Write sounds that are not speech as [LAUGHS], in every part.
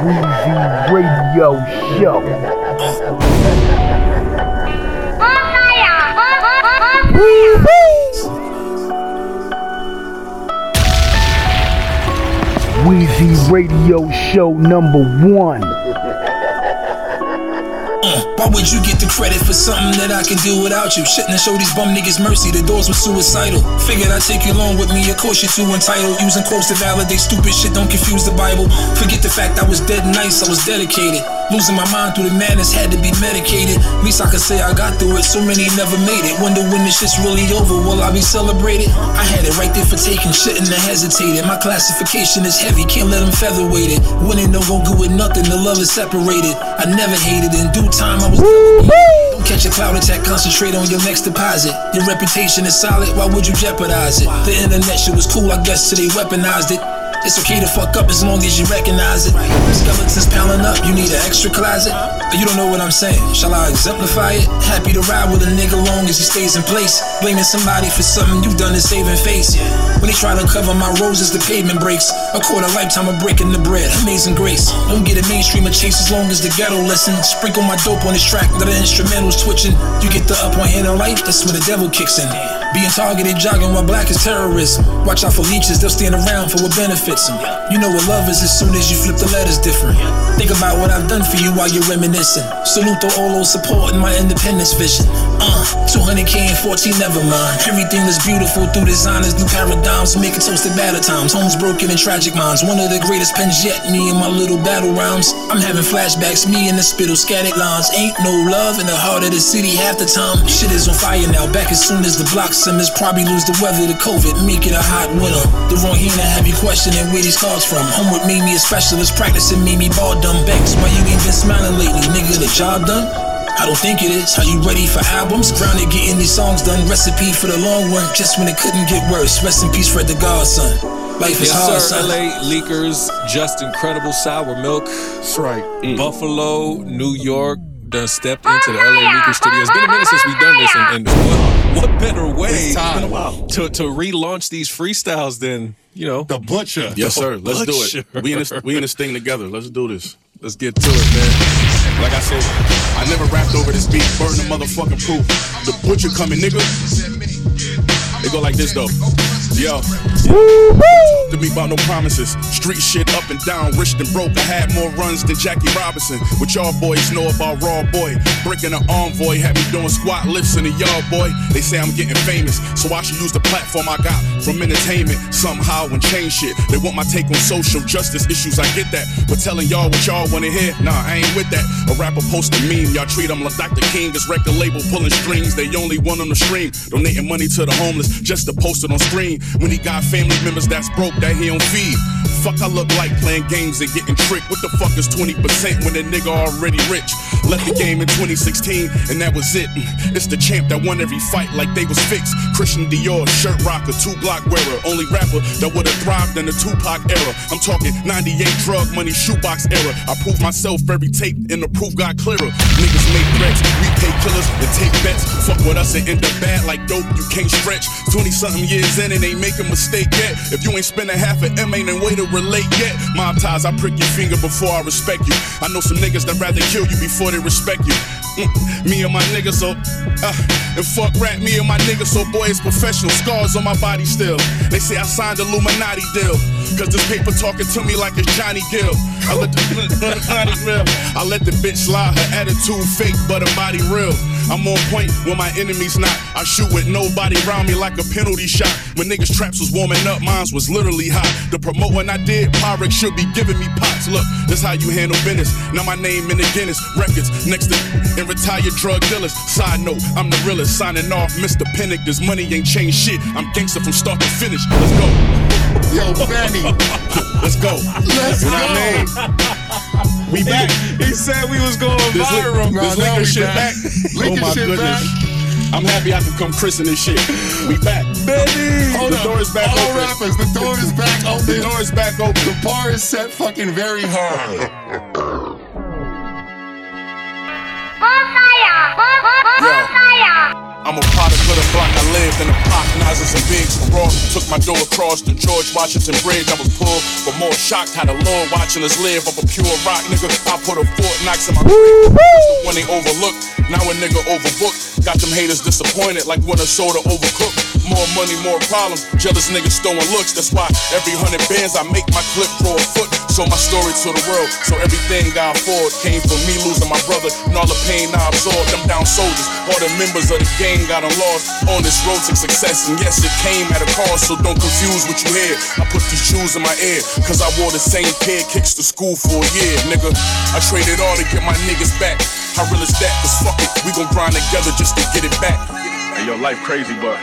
Weezy Radio Show. Weezy Radio Show number one. Uh, why would you get the credit for something that I can do without you? Shouldn't have showed these bum niggas mercy. The doors were suicidal. Figured I'd take you along with me. Of course you're too entitled. Using quotes to validate stupid shit. Don't confuse the Bible. Forget the fact I was dead nice. I was dedicated. Losing my mind through the madness had to be medicated. At least I could say I got through it. So many never made it. Wonder when this shit's really over. Will I be celebrated? I had it right there for taking. Shouldn't have hesitated. My classification is heavy. Can't let them featherweight it. Winning don't go good with nothing. The love is separated. I never hated. In due time, I was. Don't catch a cloud attack, concentrate on your next deposit. Your reputation is solid, why would you jeopardize it? The internet shit was cool, I guess, till they weaponized it. It's okay to fuck up as long as you recognize it. Skeletons piling up, you need an extra closet. You don't know what I'm saying. Shall I exemplify it? Happy to ride with a nigga long as he stays in place. Blaming somebody for something you done is saving face. When they try to cover my roses, the pavement breaks. A quarter lifetime of breaking the bread. Amazing grace. Don't get a mainstream of chase as long as the ghetto listen. Sprinkle my dope on this track, let the instrumentals twitching. You get the up on hand in life, that's when the devil kicks in. Being targeted, jogging while black is terrorism. Watch out for leeches, they'll stand around for what benefits them. You know what love is as soon as you flip the letters different. Think about what I've done for you while you're reminiscing. Salute to all those supporting my independence vision. Uh, 200k and 14, never mind. Everything that's beautiful through designers, new paradigms, making toasted batter times. Homes broken and tragic minds. One of the greatest pens yet, me and my little battle rounds. I'm having flashbacks, me and the spittle, scattered lines. Ain't no love in the heart of the city half the time. Shit is on fire now, back as soon as the block summers. Probably lose the weather to COVID, make it a hot winter. The wrong hand to have you questioning where these cards from. Homework made me me a specialist, practicing made me ball dumb banks. Why you ain't been smiling lately, nigga? The job done? I don't think it is. Are you ready for albums? Grounded getting these songs done. Recipe for the long run, just when it couldn't get worse. Rest in peace, Fred the Godson. Life is Yes, hard, sir. son. LA Leakers, Justin Credible Sour Milk. That's right. Mm. Buffalo, New York, done stepped into the LA Leakers studio. It's been a minute since we've done this, and, and what, what better way time. It's been a while. to, to relaunch these freestyles than, you know, The butcher. Yes, sir. Let's do it. We in this we in this thing together. Let's do this. let's get to it, man. Like I said, I never rapped over this beat. Burn the motherfucking proof. The butcher coming, nigga. It go like this though. Yo. To me about no promises. Street shit up and down, rich and broke. I had more runs than Jackie Robinson. What y'all boys know about Raw Boy? Breaking an envoy, had me doing squat lifts in the yard, boy. They say I'm getting famous, so I should use the platform I got from entertainment somehow and change shit. They want my take on social justice issues, I get that. But telling y'all what y'all wanna hear, nah, I ain't with that. A rapper post a meme, y'all treat him like Dr. King, this record label pulling strings. They only one on the stream, donating money to the homeless just to post it on screen. When he got family members that's broke that he don't feed. Fuck, I look like playing games and getting tricked. What the fuck is 20% when a nigga already rich? Left the game in 2016 and that was it. Mm, it's the champ that won every fight like they was fixed. Christian Dior, shirt rocker, two block wearer. Only rapper that would've thrived in the Tupac era. I'm talking 98 drug money shoebox era. I proved myself every tape and the proof got clearer. Niggas made threats, pay killers and take bets. Fuck with us and end up bad like dope, you can't stretch. 20 something years in and ain't make a mistake yet. If you ain't spending half an M, ain't no way to relate yet. Mob ties, I prick your finger before I respect you. I know some niggas that rather kill you before they respect you. [LAUGHS] Me and my niggas, so, uh, and fuck rap, me and my niggas, so boy, it's professional. Scars on my body still. They say I signed Illuminati deal. Cause this paper talking to me like it's Johnny Gill. I let the, [LAUGHS] I let the bitch slide, her attitude fake, but her body real. I'm on point when my enemy's not. I shoot with nobody around me like a penalty shot. When niggas' traps was warming up, mines was literally hot. The promote when I did, Pyrex should be giving me pots. Look, this how you handle business. Now my name in the Guinness records next to and retired drug dealers. Side note, I'm the realest. Signing off, Mr. Pinnock. This money ain't changed shit. I'm gangster from start to finish. Let's go. Yo, Benny. [LAUGHS] Let's go. Let's You know go. I mean? We back. He said we was going This, li- viral. No, this now liquor shit back. back. [LAUGHS] Liquor oh my shit goodness. back. I'm happy I can come christen this shit. We back. Benny. Hold The up. door is back All open. rappers, the door is back open. The door is back open. The bar is set fucking very hard. [LAUGHS] I'm a product of the block I lived in. The pop Nazis and bigs for raw. Took my door across the George Washington Bridge. I was pulled, but more shocked. Had a Lord watching us live up a pure rock, nigga. I put a Fort Knox in my when they overlooked. Now a nigga overbooked. Got them haters disappointed like when a soda overcooked. More money, more problems. Jealous niggas throwing looks. That's why every hundred bands I make my clip grow a foot. So my story to the world. So everything I afford came from me losing my brother and all the pain I absorbed. Them down soldiers, all the members of the gang got lost on this road to success. And yes, it came at a cost. So don't confuse what you hear. I put these shoes in my ear. Cause I wore the same pair kicks to school for a year, nigga. I traded all to get my niggas back. How real is that? Cause fuck it, we gon' grind together just to get it back. Hey, yo, life crazy, but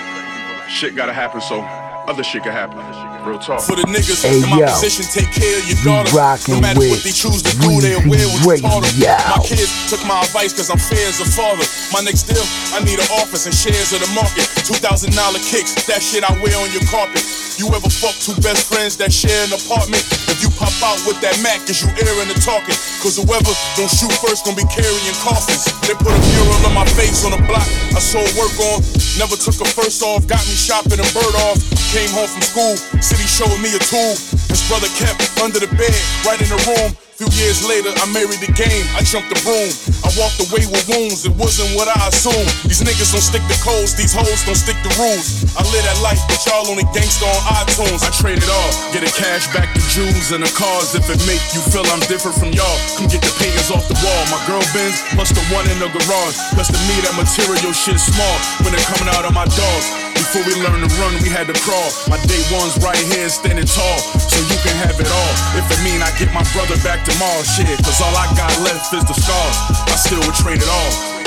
shit gotta happen so other shit can happen. Real talk. For the niggas Hey, in my yo. position, take care of your You daughter. rockin' No matter what with they choose to do, they'll Weezy wear what you taught them. Radio. My kids took my advice cause I'm fair as a father. My next deal, I need an office and shares of the market. $2,000 kicks, that shit I wear on your carpet. You ever fuck two best friends that share an apartment? If you pop out with that Mac, is you airing the talking? Cause whoever don't shoot first gonna be carrying coffins. They put a mural on my face on the block. I sold work on. Never took a first off. Got me shopping and bird off. Came home from school. City showed me a tool. His brother kept under the bed, right in the room. Few years later, I married the game. I jumped the broom. I walked away with wounds. It wasn't what I assumed. These niggas don't stick to codes. These hoes don't stick to rules. I live that life, but y'all only gangsta on iTunes. I trade it all. Get a cash back to Jews and the cars if it make you feel I'm different from y'all. Come get the paintings off the wall. My girl Benz plus the one in the garage. Plus to me that material shit small when they're coming out of my dogs. Before we learned to run, we had to crawl. My day one's right here standing tall, so you can have it all. If it mean I get my brother back tomorrow, shit, cause all I got left is the scars. I still would trade it all.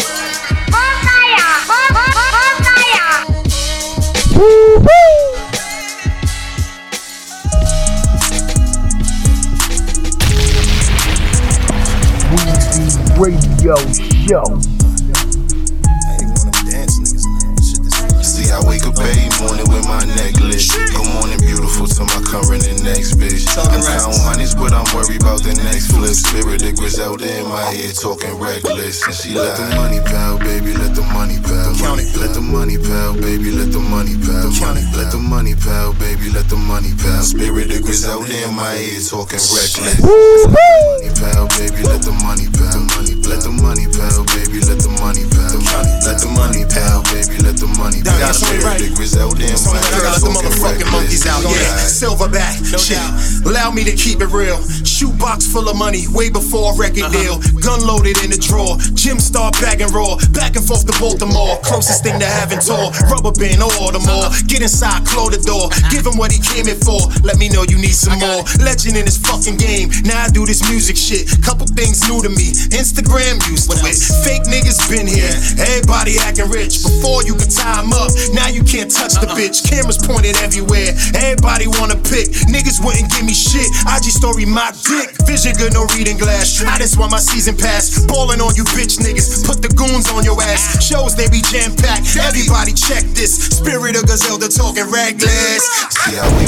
Weezy Radio Show. See, I wake up every morning with my necklace. Good morning, beautiful to my current and next bitch. I'm counting honeys, but I'm worried about the next flip. Spirit of Griselda in my head, talking reckless. And she let the money pal, baby, let the money pal. Let the money pal, baby, let the money pal. Let the money pal, baby, let the money pal. Spirit of Griselda in my head, talking reckless. Let the money pal, baby, let the money pal. Let the money pal, baby, let the money pal. Let the money pal, baby, let the money pal. Spirit of Griselda in my I head, got the talking reckless. monkeys out, yeah. Silverback, shit. Allow me to keep it real. Shoebox full of money, way before a record deal. Gun loaded in the drawer. Gym star bag and raw. Back and forth to Baltimore. Closest thing to having tour. Rubber band the more. Get inside, close the door. Give him what he came in for. Let me know you need some more. Legend in this fucking game. Now I do this music shit. Couple things new to me. Instagram used to it. Fake niggas been here. Everybody acting rich. Before you could tie 'em up. Now you can't touch the bitch. Cameras pointed everywhere. Everybody wanna pick. Niggas wouldn't give me shit. IG story my dick. Vision good, no reading glass. I just want my season pass. Ballin' on you bitch niggas. Put the goons on your ass. Shows they be jam packed. Everybody check this. Spirit of Griselda talking reckless. See, up every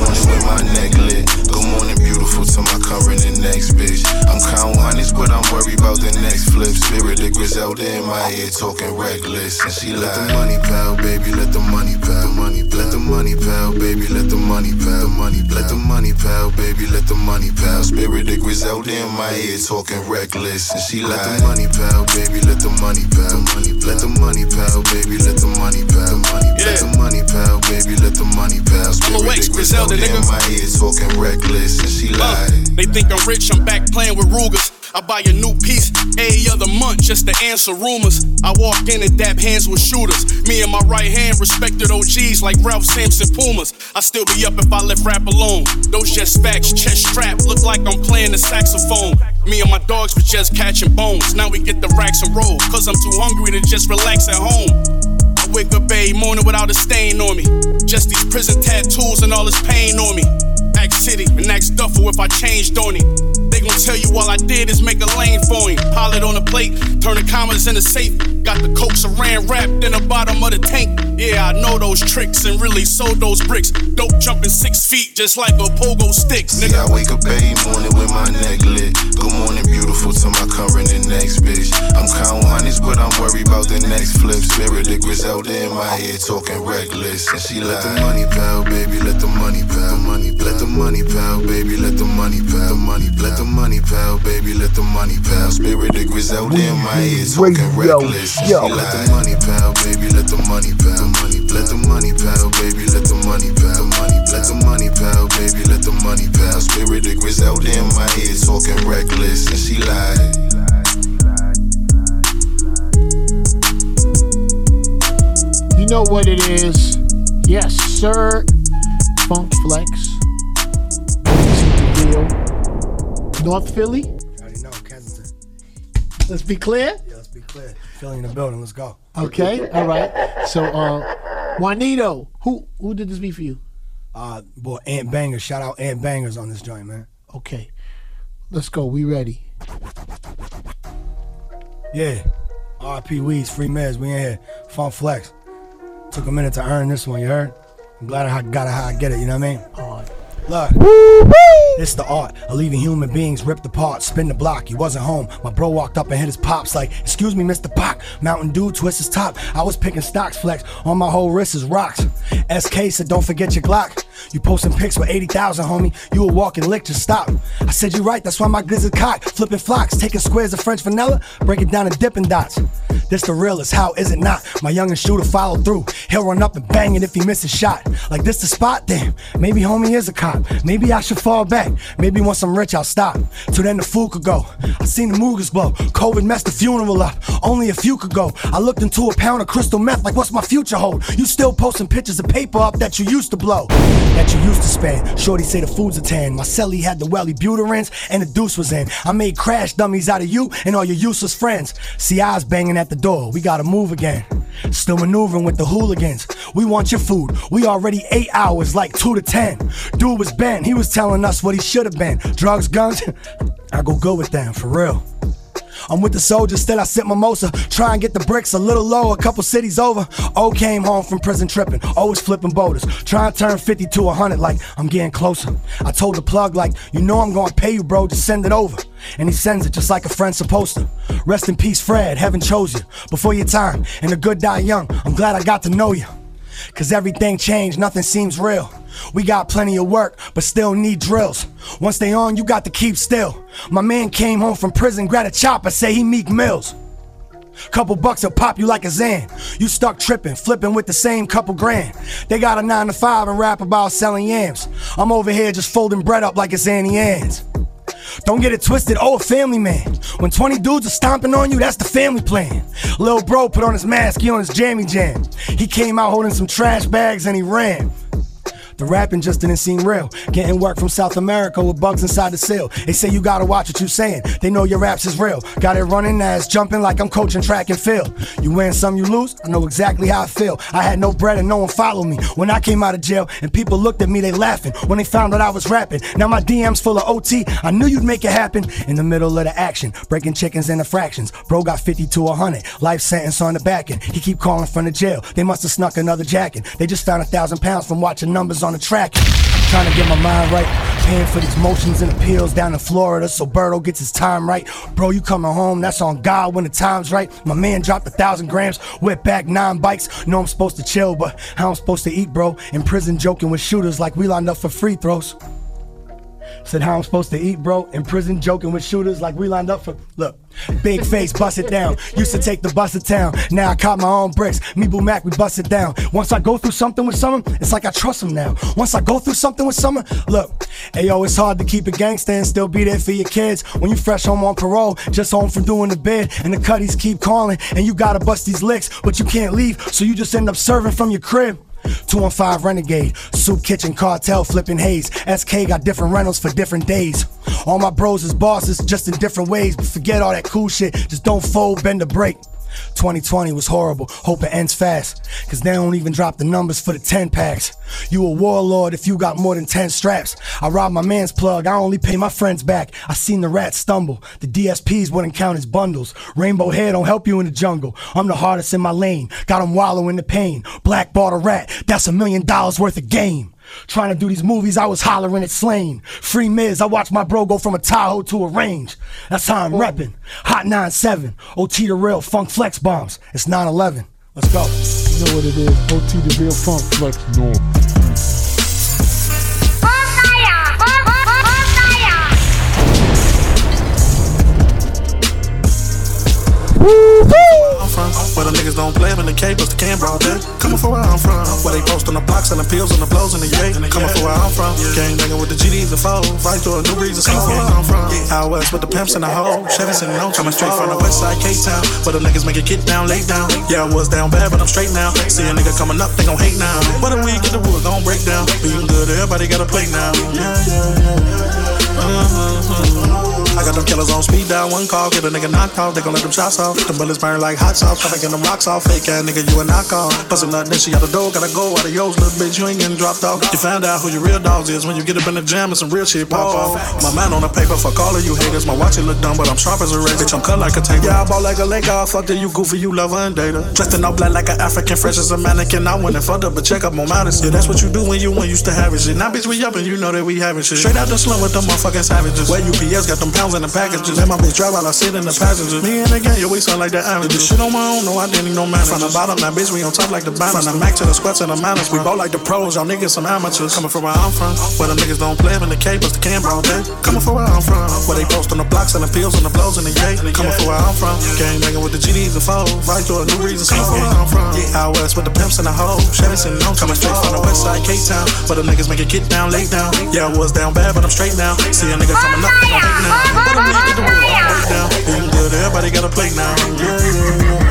morning with my neck lit. Good morning, beautiful to my current and next bitch. I'm counting honeys, but I'm worried about the next flip. Spirit of Griselda in my head, talking reckless. And she let the money pal, baby, let the money pal. Money, let the money pal, baby, let the money pal. Money, let the money pal, baby, let the money pal. Spirit of Griselda in my head, talking reckless. And she let the money pal, baby, let the money pal. Money, let the money pal, baby, let the money pal. Money, let the money pal, baby, let the money pal. Spirit Wax of Griselda, Griselda in my head, talking reckless. And she lied. they think I'm rich, I'm back playing with Rugers. I buy a new piece every other month just to answer rumors. I walk in and dap hands with shooters. Me and my right hand respected OGs like Ralph Sampson Pumas. I still be up if I left rap alone. Those just facts, chest strap, look like I'm playing the saxophone. Me and my dogs was just catching bones. Now we get the racks and roll, cause I'm too hungry to just relax at home. I wake up every morning without a stain on me. Just these prison tattoos and all this pain on me. Ask City and ask Duffel if I changed on him. They gon' tell you all I did is make a lane for him. Pilot on the plate, turn the commas in the safe. Got the coke saran wrapped in the bottom of the tank. Yeah, I know those tricks and really sold those bricks. Dope jumping six feet just like a pogo stick, See, I nigga. wake up every morning with my neck lit. Good morning, beautiful to my current and next bitch. I'm counting honeys, but I'm worried about the next flip. Spirit of Griselda in my head talking reckless. And she let the money pal, baby, let the money pal, money, let the money pal, baby, let the money pal, money, let the money pal, baby, let the money pal. Spirit of Griselda in my talking reckless. Show. Let the money pal, baby, let the money pal, money, let the money pal, baby, let the money pal, money, let the money pal, baby, let the money pal. Spirit of Griselda in my head talking reckless, and she lied. You know what it is. Yes, sir. Funk Flex. Deal. North Philly. already know, Kensington. Let's be clear. Yeah, let's be clear. Philly in the building. Let's go. Okay. All right. So, uh, Juanito, who who did this beat for you? Uh, boy, Ant Bangers. Shout out Ant Bangers on this joint, man. Okay. Let's go. We ready. Yeah. RP Weeds, Free Meds, we in here. Funk Flex. Took a minute to earn this one, you heard? I'm glad I got it how I get it, you know what I mean? Uh, Look. It's the art of leaving human beings ripped apart, spin the block. He wasn't home. My bro walked up and hit his pops like, Excuse me, Mr. Pac. Mountain Dew, twist his top. I was picking stocks flex. On my whole wrist is rocks. SK said, Don't forget your Glock. You posting pics with 80,000, homie. You a walking lick, just stop. I said, You right, that's why my glizzy cock. Flipping flocks, taking squares of French vanilla, break it down in dipping dots. This the realest, how is it not? My youngest shooter follow through. He'll run up and bang it if he misses shot. Like this the spot? Damn, maybe homie is a cop. Maybe I should fall back. Maybe once I'm rich, I'll stop. Till then the fool could go. I seen the Moogers blow. COVID messed the funeral up. Only a few could go. I looked into a pound of crystal meth like what's my future hold? You still posting pictures of paper up that you used to blow. That you used to spend. Shorty say the food's a tan. My celly had the welly butyrins and the deuce was in. I made crash dummies out of you and all your useless friends. See, I was banging at the door. We gotta move again. Still maneuvering with the hooligans. We want your food. We already eight hours, like two to ten. Dude was bent. He was telling us what he should have been. Drugs, guns. [LAUGHS] I go good with them, for real. I'm with the soldiers, still I sip mimosa. Try and get the bricks a little low, a couple cities over. O came home from prison tripping, always flipping boulders. Try and turn 50 to 100 like I'm getting closer. I told the plug, like, you know I'm gonna pay you, bro, just send it over. And he sends it just like a friend supposed to. Rest in peace, Fred, heaven chose you before your time. And the good die young, I'm glad I got to know you. Cause everything changed, nothing seems real. We got plenty of work, but still need drills. Once they on, you got to keep still. My man came home from prison, grab a chopper, say he Meek Mills. Couple bucks will pop you like a Zan. You stuck tripping, flipping with the same couple grand. They got a nine to five and rap about selling yams. I'm over here just folding bread up like it's Auntie Anne's. Don't get it twisted, oh, a family man. When 20 dudes are stomping on you, that's the family plan. Lil bro put on his mask, he on his jammy jam. He came out holding some trash bags and he ran. The rapping just didn't seem real. Getting work from South America with bugs inside the seal. They say you gotta watch what you saying. They know your raps is real. Got it running ass, jumping like I'm coaching track and field. You win some, you lose. I know exactly how I feel. I had no bread and no one followed me. When I came out of jail and people looked at me, they laughing. When they found out I was rapping. Now my DM's full of OT. I knew you'd make it happen. In the middle of the action, breaking chickens into fractions. Bro got 50 to 100. Life sentence on the back end. He keep calling from the jail. They must have snuck another jacket. They just found a thousand pounds from watching numbers on the track. Trying to get my mind right. Paying for these motions and appeals down in Florida so Berto gets his time right. Bro, you coming home, that's on God when the time's right. My man dropped a thousand grams, whip back nine bikes. Know I'm supposed to chill, but how I'm supposed to eat, bro? In prison joking with shooters like we lined up for free throws. Said how I'm supposed to eat, bro. In prison, joking with shooters like we lined up for. Look, big face, bust it down. Used to take the bus to town. Now I caught my own bricks. Me, Boo Mac, we bust it down. Once I go through something with someone, it's like I trust them now. Once I go through something with someone, look, ayo, it's hard to keep a gangsta and still be there for your kids. When you fresh home on parole, just home from doing the bid, and the cutties keep calling, and you gotta bust these licks, but you can't leave, so you just end up serving from your crib. Two on five renegade, soup kitchen cartel flipping haze. SK got different rentals for different days. All my bros is bosses, just in different ways. But forget all that cool shit, just don't fold, bend a break. 2020 was horrible. Hope it ends fast. Cause they don't even drop the numbers for the 10 packs. You a warlord if you got more than 10 straps. I robbed my man's plug, I only pay my friends back. I seen the rats stumble. The DSPs wouldn't count as bundles. Rainbow hair don't help you in the jungle. I'm the hardest in my lane. got Got 'em wallowing the pain. Black bought a rat, that's a million dollars worth of game. Trying to do these movies, I was hollering at Slain. Free Miz, I watched my bro go from a Tahoe to a range. That's how I'm reppin'. Hot 9-7, OT the real, funk flex bombs. It's 9-11. Let's go. You know what it is. OT the real funk flex norm. Where the niggas don't play when the K bust the can all day. Coming for where I'm from, where they post on the blocks selling pills and the blows in the yay. Coming for where I'm from, gang banging with the GDs and foes. Vice to a new reason, coming for where I'm from. Out west with the pimps and the hoe, Chevys and no coming straight from the west side K Town, where the niggas make it get down, lay down. Yeah, I was down bad, but I'm straight now. See a nigga coming up, they gon' hate now. But if we get the wood, gon' break down. Being good, everybody got a plate now. Yeah, yeah, yeah. Uh-huh. I got them killers on speed dial, one call, get a nigga knocked off, they gon' let them shots off. The bullets burn like hot sauce, I'm making them rocks off. Fake ass nigga, you a knockoff. Bustin' nut, then she out the door, gotta go out of yours, little bitch, you ain't getting dropped off. You found out who your real dogs is when you get up in the jam and some real shit pop off. My mind on the paper, fuck all of you haters. My watch it look dumb, but I'm sharp as a razor. Bitch, I'm cut like a tape. Yeah, I ball like a Laker, fuck that you goofy, you lover and data. Dressed in all black like an African, fresh as a mannequin. I went and fucked up, but check up on modest. Yeah, that's what you do when you when used to have it shit. Now, bitch, we up and you know that we having shit. Straight out the slum with them motherfucking savages. Where UPS got them pounds in the packages. Let my bitch drive while I sit in the passenger. Me and the gang, yo, we sound like the amateurs. Shit on my own, no, I didn't even know man. From the bottom, that bitch, we on top like the banners. From the Mac to the squats and the manners. We both like the pros, y'all niggas some amateurs. Coming from where I'm from, where the niggas don't play in the K, but the can all day. Coming from where I'm from, where they post on the blocks and the pills and the blows and the yay. Coming from where I'm from, gang banging with the GDs and foes. Right to a new reason, coming from where I'm from. Out west with the pimps and the hoes. Chevys and no coming straight from the west side, K Town. Where the niggas make it get down, lay down. Yeah, I was down bad, but I'm straight now. See a nigga coming up, gon' hate now. Feeling good, everybody got a plate now. Yeah, yeah, yeah.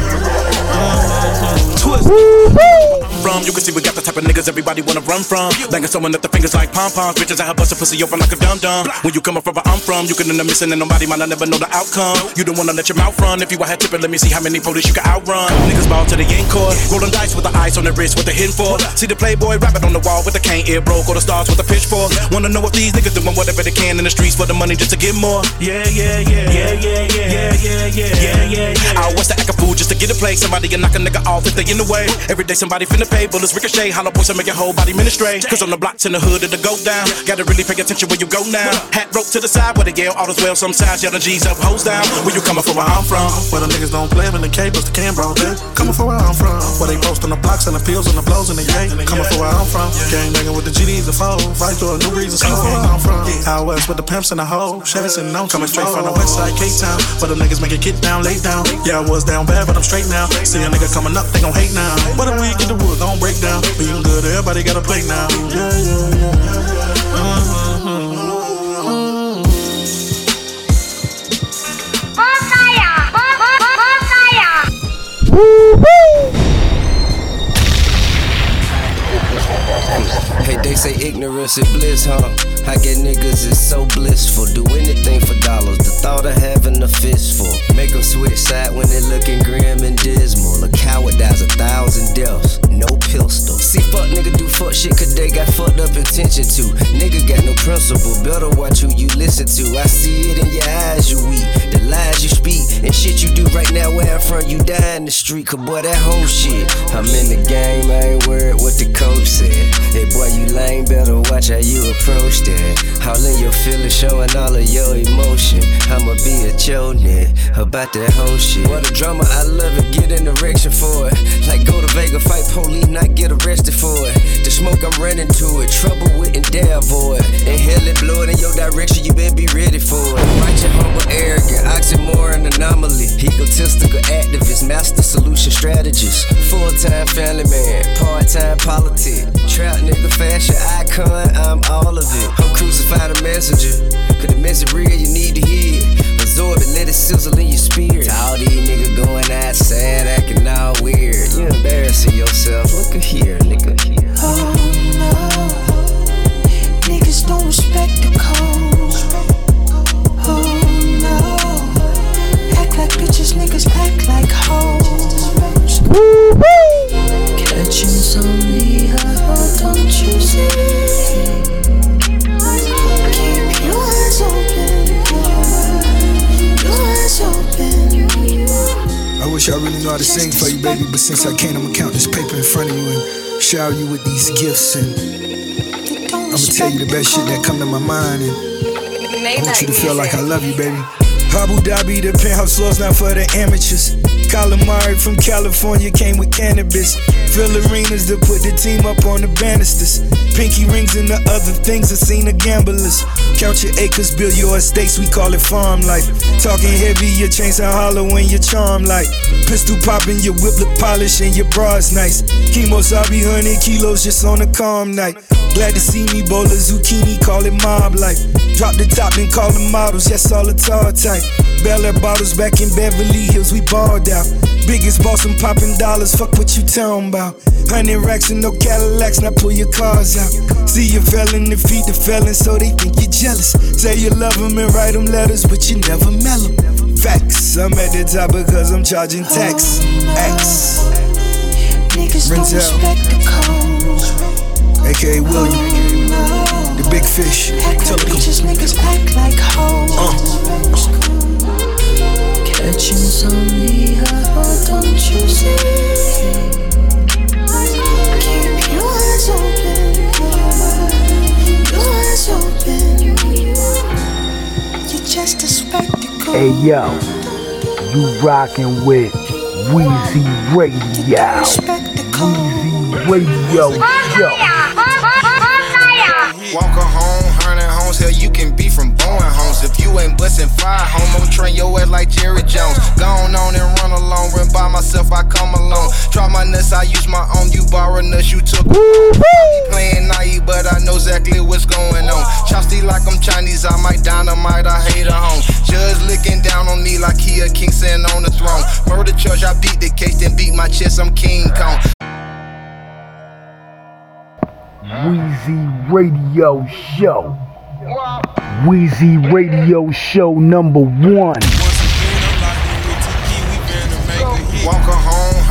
Twist. From you can see we got the type of niggas everybody wanna run from. Banging someone at the fingers like pom poms. Bitches out here bustin' pussy open like a dum dum. When you coming from where I'm from, you can end up missing and nobody might not never know the outcome. You don't wanna let your mouth run. If you out here tipping, let me see how many police you can outrun. Niggas ball to the end court. Rolling dice with the ice on their wrist, what they hitting for. See the playboy rapping on the wall with the cane ear broke or the stars with the pitchfork. Wanna know if these niggas doing whatever they can in the streets for the money just to get more. Yeah, yeah, yeah, yeah, yeah, yeah, yeah, yeah, yeah, yeah. Out west to act a fool just to get a play. Somebody can knock a nigga off if they in the way. Every day somebody finna pay, bullets ricochet, hollow points and make your whole body ministry. Cause on the blocks in the hood it'll go down. Gotta really pay attention where you go now. Hat rope to the side where they yell all as well. Sometimes yell the G's up, hoes down. Where you coming from where I'm from? Where the niggas don't play in the cables, the can bro, there. Coming from where I'm from. Where they post on the blocks and the pills and the blows and the yay. Coming from where I'm from. Gang banging with the GDs and foes. Right to a new reason, coming from where I'm from. Out west with the pimps and the hoes. Chevys and no coming straight from the west side, K Town. Where the niggas make it get down, lay down. Yeah, I was down bad, but I'm straight now. See a nigga coming up, they gon' hate now. But if we get the wood, gon' break down. Being good, everybody got a plate now. Yeah, yeah, yeah. Ignorance is bliss, huh? I get niggas is so blissful. Do anything for dollars. The thought of having a fistful. Make them switch side when they looking grim and dismal. A coward dies a thousand deaths. No pistol. See, fuck nigga do fuck shit cause they got fucked up intention to. Nigga got no principle. Better watch who you listen to. I see it in your eyes, you weak. The lies you speak and shit you do right now where I'm from. You die in the street, cause boy, that whole shit. I'm in the game, I ain't worried what the coach said. Hey boy, you lame, better watch how you approach that. All in your feelings, showing all of your emotion. I'ma be a chonin about that whole shit. What a drama, I love it, get an erection for it. Like go to Vega, fight police, not get arrested for it. The smoke, I'm running to it. Trouble with and dare avoid. Inhale it, blow it in your direction, you better be ready for it. Righteous, humble, arrogant, oxymoron an anomaly. Egotistical activist, master solution strategist. Full time family man, part time politic. Trap nigga, fashion icon, I'm all of it. I'm crucified a messenger. Cause the message real, you need to hear. Absorb it, let it sizzle in your spirit. To all these niggas going outside, acting all weird. You embarrassing yourself. Look at here, nigga. Oh no, niggas don't respect the code. bitches, niggas act like hoes. Don't you see? I wish I really knew how to sing for you, baby, but since I can't, I'ma count this paper in front of you and shower you with these gifts. And I'ma tell you the best shit that come to my mind. And I want you to feel like I love you, baby. Abu Dhabi, the penthouse floors now for the amateurs. Calamari from California came with cannabis. Fill arenas to put the team up on the banisters. Pinky rings and the other things I've seen the gamblers. Count your acres, build your estates, we call it farm life. Talking heavy, your chains are hollow and your charm light. Pistol popping, your whip look polished and your bra's nice. Kemosabi, 100 kilos just on a calm night. Glad to see me, bowl zucchini, call it mob life. Drop the top and call the models, yes, all the tall type. Bel Air bottles back in Beverly Hills, we balled out. Biggest boss, I'm popping dollars, fuck what you talking about. Hundred racks and no Cadillacs, now pull your cars out. See you felon, defeat the felon, so they think you're jealous. Say you love them and write them letters, but you never mail them. Facts, I'm at the top because I'm charging tax. X. Niggas don't respect the code. AKA William, the big fish. Act Tell like bitches, niggas act like hoes. Uh. Catching some the hour, don't you see? Keep your eyes open. Your eyes open. You're just a spectacle. Hey yo, you rockin' with Wheezy Radio. Wheezy Radio Show. Walk a home, hell you can be from Bowen homes. If you ain't bustin' fire, home, I'm train your ass like Jerry Jones. Gone on and run alone, run by myself, I come alone. Try my nuts, I use my own, you borrow nuts, you took. Playing naive, but I know exactly what's going on. Chopstick like I'm Chinese, I might dynamite, I hate a home. Judge looking down on me like he a king sitting on the throne. Murder church, I beat the case, then beat my chest, I'm King Kong. Wheezy Radio Show. Wheezy Radio Show number one. Walk home,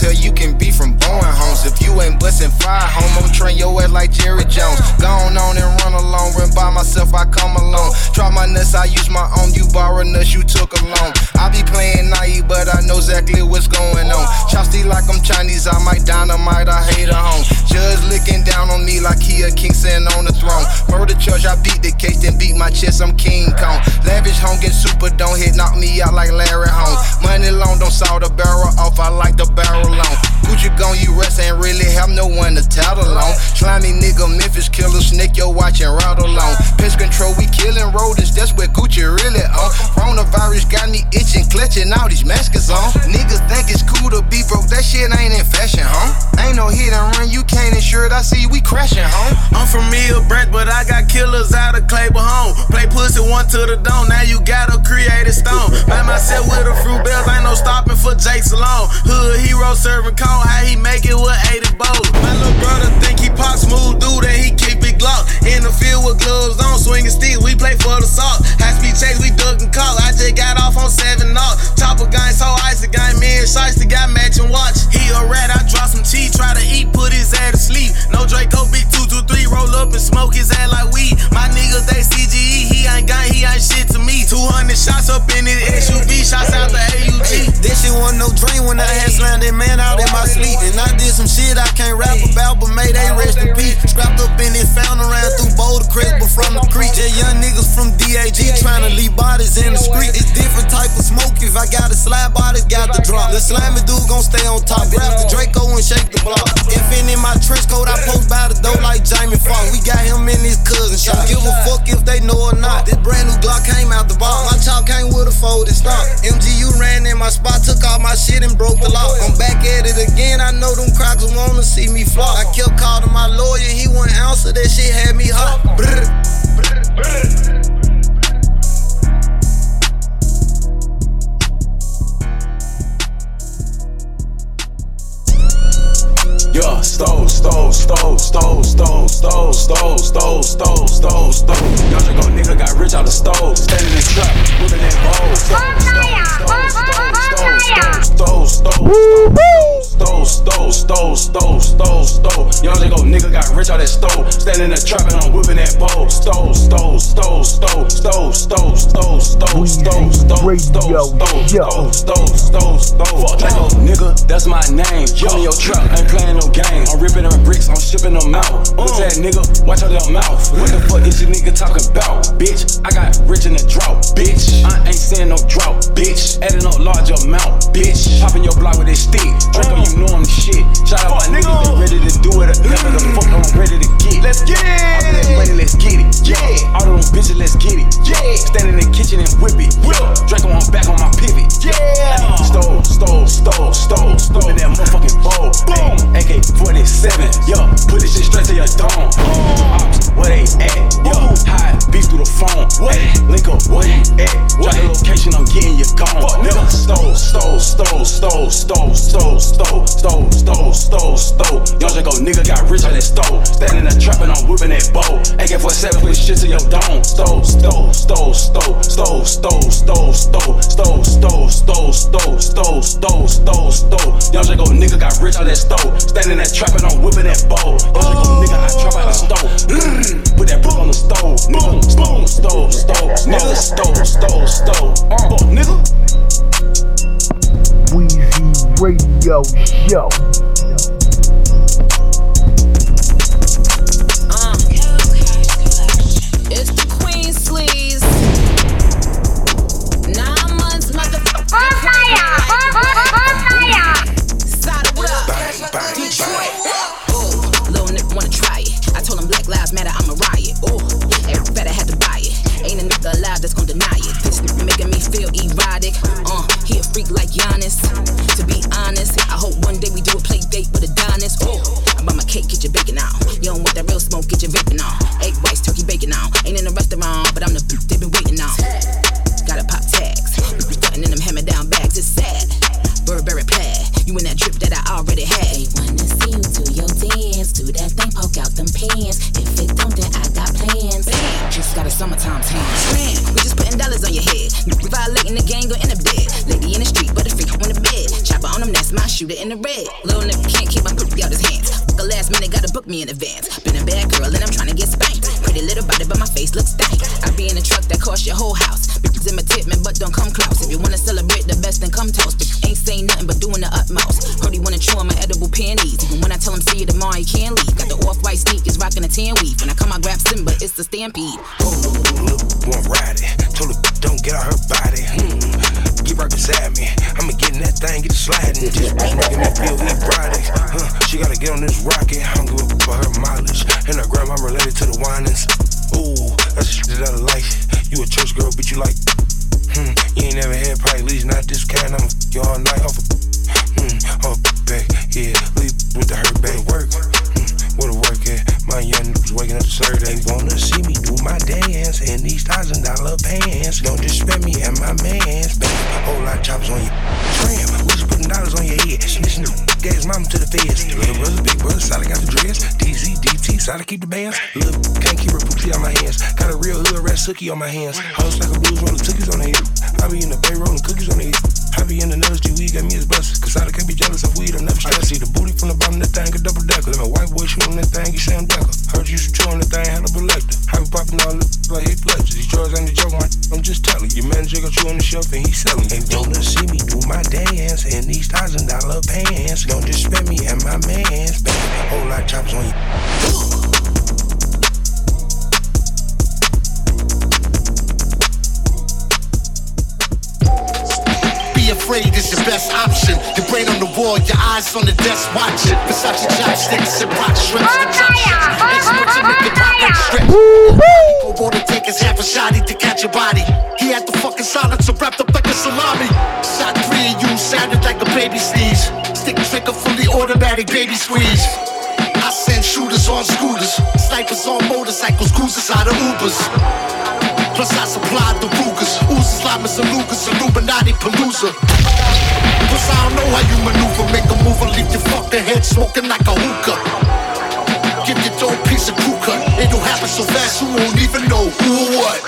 hell you can be from Bowen homes. If you ain't bustin' fire, home, I'm train your ass like Jerry Jones. Gone on and run alone, run by myself, I come alone. Oh. Drop my nuts, I use my own, you borrow nuts, you took alone. I be playing naive, but I know exactly what's going on. Oh. Chopstick like I'm Chinese, I might dynamite, I hate a home. Judge looking down on me like he a king sitting on the throne. Murder charge, I beat the case, then beat my chest, I'm King Kong. Lavish home, get super, don't hit, knock me out like Larry Home. Oh. Money long, don't saw the barrel off, I like the barrel long. Gucci gone, you rest, ain't really have no one to tattle on. Slimy nigga, Memphis killer, snake your watch and rattle on. Pest control, we killing rodents, that's where Gucci really on. Coronavirus got me itching, clutching all these masks on. Niggas think it's cool to be broke, that shit ain't in fashion, huh? Ain't no hit and run, you can't insure it, I see we crashing, huh? Pussy one to the dome, now you gotta create a stone. By myself with a fruit bells, ain't no stopping for Jake Salone. Hood hero serving cone, how he make it with 80 bowls. My little brother think he pop smooth, dude, and he keep it glock. In the field with gloves on, swinging sticks, we play for the salt. High speed chase, we duck and call. I just got off on 7 knock. Chopper gang, so icy gang, me and Shiesty got matching watch. He a rat, I drop some cheese, try to eat, put his ass to sleep. No Draco, big 223, roll up and smoke his ass like weed. My niggas, they CGE, he ain't gang, he ain't shit to me. 200 shots up in his SUV, shots out the AUG. This shit wasn't no dream when I had slammed that man out in my sleep. And I did some shit I can't rap about, but may they rest in peace. Scrapped up in this found around through Boulder Creek, but from the creek. Yeah, young niggas from DAG trying to leave bodies in the street. It's different type of smoke. If I got a slide bodies, got the drop. The slimy dude gon' stay on top. Grab the Draco and shake the block. If in my trench coat, I post by the door like Jamie Foxx. We got him in his cousin shop. Give a fuck if they know or not. This brand new Glock came out the box. My chop came with a folded stock. MGU ran in my spot, took all my shit and broke the lock. I'm back at it again. I know them crackers wanna see me flop. I kept calling my lawyer, he wouldn't answer. That shit had me hot. Brr. Yeah, stole, stole, stole, stole, stole, stole, stole, stole, stole, stole, stole. Young Draco nigga got rich out the stove, standing nigga got rich out that stove. Standing in the trap and I'm whipping that bowl. Stove, stove, stove, stove, stove, stove, stove, stove, stove, stove, stove, stove, stove, stove, stove, stove. Fuck that nigga, that's my name. Yo, in your trap, ain't playing no game. I'm ripping them bricks, I'm shipping them out. Uh. What's that nigga? Watch out your mouth. What the fuck is your nigga talking about? Bitch, I got rich in the drought. Bitch, I ain't seeing no drought. Bitch, adding up large amount. Bitch, popping your block with this stick. Draco, uh. you know I'm the shit. Shout out my niggas, they ready to do it. Never the fuck I'm ready to get. Let's get it. All that money, let's get it. Yeah. All of them bitches, let's get it. Yeah. Stand in the kitchen and whip it. Whip. Draco, I'm back on my pivot. Yeah. Stole, stole, stole, stole, stole in that motherfucking bowl. Boom. AK 47. Yo, put this shit straight to your dome. Ops, where they at? Yo, high beef through the phone. What? Link up, where you at? Drop the location, I'm getting you gone. Nigga, stole, stole, stole, stole, stole, stole, stole, stole, stole, stole, stole. Young Draco nigga got rich that stove. Standing in the trap and I'm whipping that bow. AK 47, put shit to your dome. Stole, stole, stole, stole, stole, stole, stole, stole, stole, stole, stole, stole, stole, stole, stole, stole. Young Draco nigga got rich on that stove. Standing in that trap and I'm whipping that bow. Young Draco nigga, I trap out the stove. Put that book on the stove. Boom, boom, stove, stove, nigga, stove, stove, stove. Uh, nigga. Weezy Radio Show. Girl, bitch, you like. Hood on my hands. House like a blues rolling cookies on the head. I be in the bay rolling cookies on the head. I be in the nose, G weed got me as busters. Cause I can't be jealous of weed, I'm never stressed. See the booty from the bottom, that thing a double decker. Let my white boy shoot on that thing, you Sam Decker. Heard you shoot on Illuminati Palooza. Plus I don't know how you maneuver, make a move and leave your fucking head smoking like a hookah. Give your dope piece of crew cut, it'll happen so fast you won't even know who or what.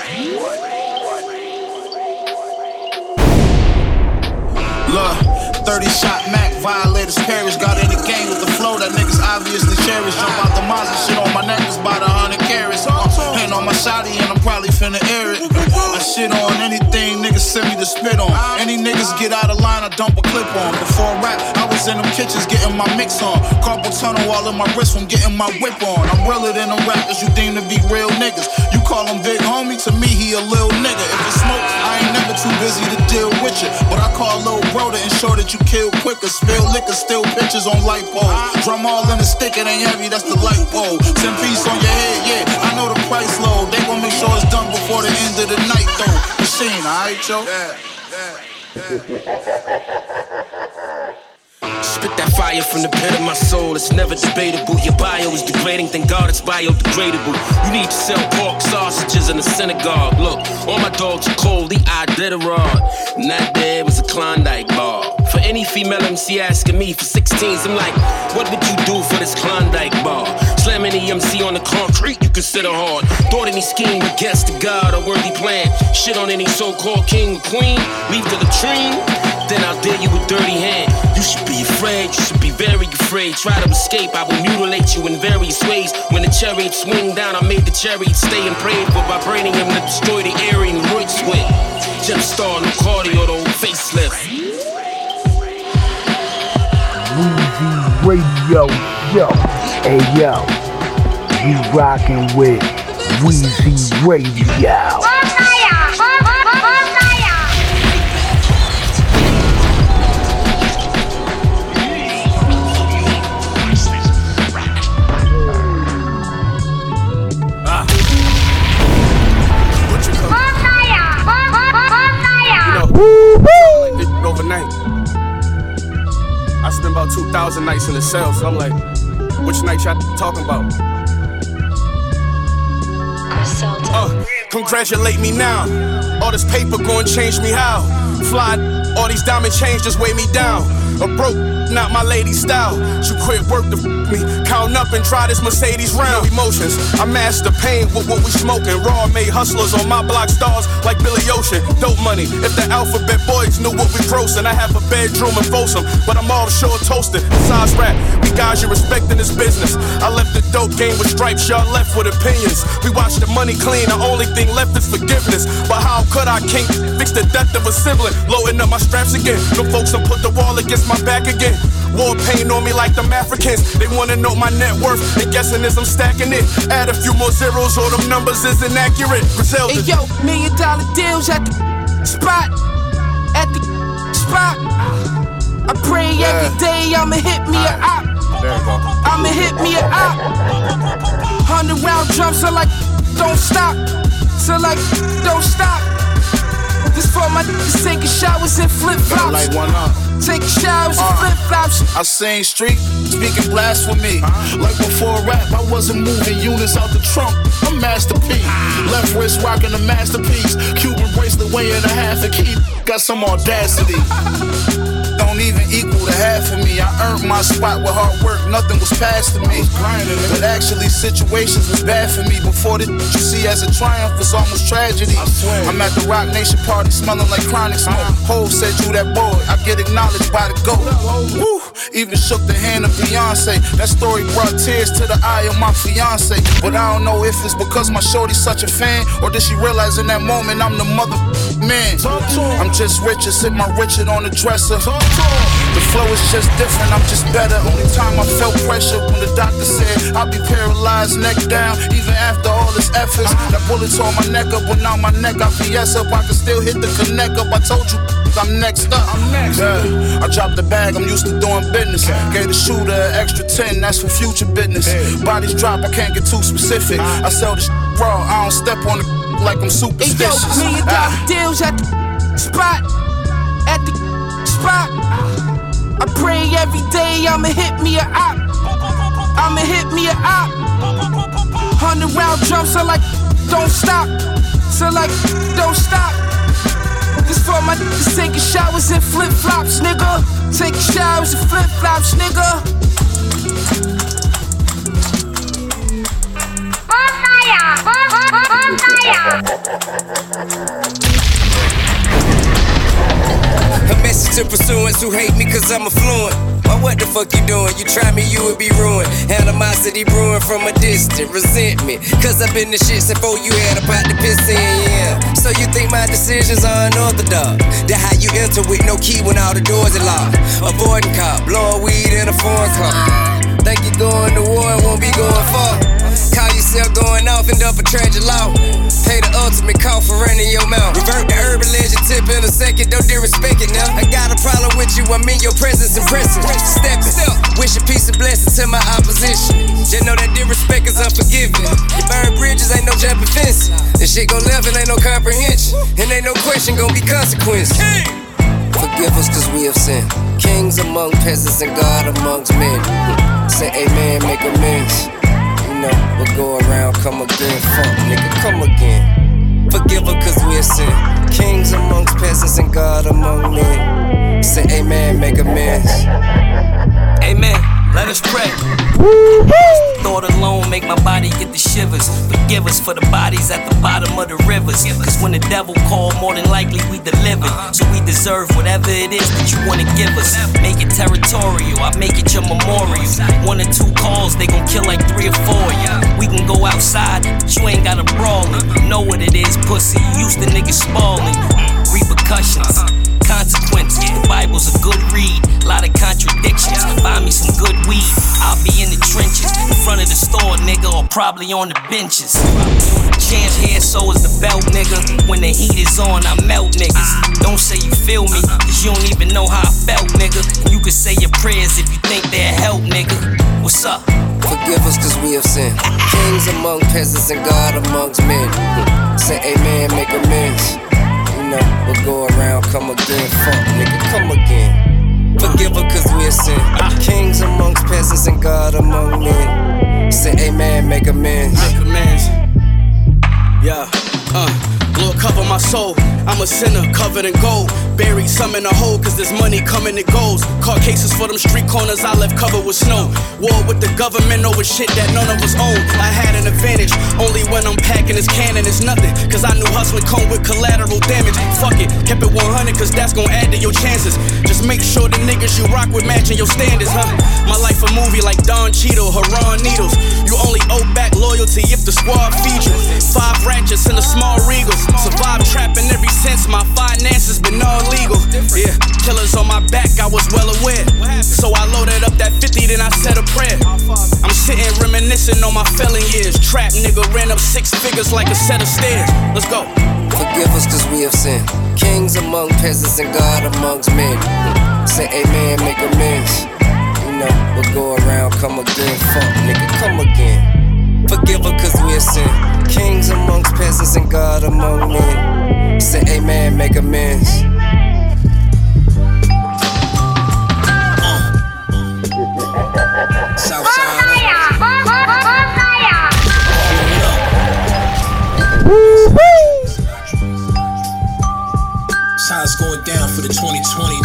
Look, 30 shot Mac, violators perish. Got in the game with the flow that niggas obviously cherish. Jump out the Mazda, shit on my necklace, about a hundred carats. Uh, hand on my shotty, and I'm probably finna air it. Shit on anything niggas send me to spit on. Any niggas get out of line, I dump a clip on. Before rap, I was in them kitchens getting my mix on. Carpal tunnel all in my wrist from getting my whip on. I'm realer than them rappers you deem to be real niggas. You call him big homie, to me he a little nigga. If it's smoke, I ain't never too busy to deal with you. But I call little bro to ensure that you kill quicker. Spill liquor, still pictures on light pole. Drum all in the stick, it ain't heavy, that's the light pole. Send peace on your head, yeah. I know the price low. They gon' make sure it's done before the end of the night though. Machine, alright, yo? [LAUGHS] Spit that fire from the pit of my soul, it's never debatable. Your bio is degrading, thank God it's biodegradable. You need to sell pork sausages in a synagogue. Look, all my dogs are cold, the Iditarod. And that there was a Klondike bar. For any female MC asking me for 16s, I'm like, what would you do for this Klondike bar? Slam any MC on the concrete, you consider hard. Thought any scheme against the God, a worthy plan. Shit on any so called king or queen, leave to the latrine. Then I'll dare you with dirty hand. You should be afraid, you should be very afraid. Try to escape, I will mutilate you in various ways. When the chariots swing down, I made the chariot stay and prayed for vibranium to destroy the area and Royce with. Jump star, no cardio, old facelift. Weezy Radio, yo, hey yo, you rockin' with Weezy Radio. 2,000 nights in the cell, so I'm like, which night y'all talking about? Uh, congratulate me now. All this paper gon' change me how? Fly, all these diamond chains just weigh me down. A broke, not my lady style. She quit work to f me. Count up and try this Mercedes round. No emotions, I master pain with what we smoking. Raw made hustlers on my block stars like Billy Ocean. Dope money. If the alphabet boys knew what we grossing, I have a bedroom in Folsom, but I'm offshore toasting. Besides rap, we guys you respect in this business. I left the dope game with stripes, y'all left with opinions. We watch the money clean, the only thing left is forgiveness. But how could I king fix the death of a sibling? Loading up my straps again. The folks done put the wall against my back again. War paint on me like them Africans. They wanna know my net worth, and guessing is I'm stacking it. Add a few more zeros, or them numbers is inaccurate. Griselda. Hey yo, million dollar deals at the spot. At the spot. I pray every day I'ma hit me a op. I'ma hit me a op. Hundred round drums, so like, don't stop. So like, don't stop. This for my niggas taking showers in flip flops. Like one up. Taking showers in uh, flip flops. I sing street, speaking blasphemy. Like before rap, I wasn't moving units out the trunk. I'm Master P. Left wrist rocking a masterpiece. Cuban bracelet weighing a half a key. Got some audacity. [LAUGHS] Don't even equal the half of me. I earned my spot with hard work. Nothing was passed to me. But actually, situations was bad for me. Before the what you see as a triumph was almost tragedy. I'm at the Roc Nation party smelling like chronic smoke. Hov said you that boy. I get acknowledged by the GOAT. Woo! Even shook the hand of Beyonce. That story brought tears to the eye of my fiance. But I don't know if it's because my shorty's such a fan, or did she realize in that moment I'm the mother man. I'm just richer, sit my Richard on the dresser. The flow is just different, I'm just better. Only time I felt pressure when the doctor said I'll be paralyzed, neck down, even after all this efforts. That bullet tore my neck up, but now my neck got PS up. I can still hit the connect up. I told you. I'm next up. I'm next. Yeah. I dropped the bag, I'm used to doing business. Gave the shooter an extra 10, that's for future business. Bodies drop, I can't get too specific. I sell this raw, I don't step on it [LAUGHS] like I'm superstitious. Hey yo, million dollar [LAUGHS] deals at the [LAUGHS] spot. At the spot. I pray every day I'ma hit me a op. I'ma hit me a op. Hundred round drums, so like, don't stop. So like, don't stop. This my niggas taking showers in flip flops, nigga. Taking showers in flip flops, nigga. A message to pursuance who hate me cause I'm affluent. Why what the fuck you doing? You try me, you would be ruined. Animosity brewing from a distant resentment. Cause I've been the shit since before you had a pot to piss in, yeah. So you think my decisions are unorthodox? That how you enter with no key when all the doors are locked. Avoiding cop, blowing weed in a foreign car. Think you going to war and won't be going far. Yourself going off, end up a tragic law. Pay the ultimate call for running your mouth. Revert the urban legend tip in a second, don't disrespect it now. I got a problem with you, I mean your presence impressive. Step it, wish a peace and blessing to my opposition. Just know that disrespect is unforgiving. You burn bridges, ain't no jumping fence. This shit gon' level, ain't no comprehension. And ain't no question, gon' be consequence. Forgive us cause we have sinned. Kings among peasants and God amongst men. Hmm. Say amen, make amends. Know, we'll go around, come again. Fuck, nigga, come again. Forgive us cause we have sinned. Kings amongst peasants and God among men. Say amen, make amends. Amen. Let us pray. Thought alone make my body get the shivers. Forgive us for the bodies at the bottom of the rivers. Cause when the devil called, more than likely we delivered. So we deserve whatever it is that you wanna give us. Make it you ain't gotta brawl it. Know what it is, pussy. Used to niggas spalling. Repercussions consequences. The Bible's a good read, lot of contradictions. Buy me some good weed, I'll be in the trenches, in front of the store, nigga, or probably on the benches. Chance here, so is the belt, nigga. When the heat is on, I melt niggas. Don't say you feel me, cause you don't even know how I felt, nigga. And you can say your prayers if you think they'll help, nigga. What's up? Forgive us cause we have sinned. Kings among peasants and God amongst men. Say amen, make amends. You know, we'll go around, come again. Fuck, nigga, come again. Forgive us cause we have sinned. Kings amongst peasants and God among men. Say amen, make amends. Make amends. Yeah, uh, Lord, cover my soul. I'm a sinner covered in gold. Buried some in a hole, cause there's money coming and goes. Caught cases for them street corners I left covered with snow. War with the government over shit that none of us own. I had an advantage, only when I'm packing this cannon is nothing. Cause I knew hustling come with collateral damage. Fuck it, kept it 100, cause that's gonna add to your chances. Just make sure the niggas you rock with matching your standards, huh? My life a movie like Don Cheadle, Haran Needles. You only owe back loyalty if the squad feeds you. Five ratchets in a small regal. Survived trapping ever since my finances been all legal. Yeah, killers on my back, I was well aware. So I loaded up that 50, then I said a prayer. I'm sitting reminiscing on my felon years. Trap nigga ran up six figures like a set of stairs. Let's go. Forgive us cause we have sinned. Kings among peasants and God amongst men. Say amen, make amends. You know, we'll go around, come again. Fuck, nigga, come again. Forgive us cause we're sinned. Kings amongst peasants and God among men. Say amen, make amends. [LAUGHS] Size going down for the 2020, nigga. Uh.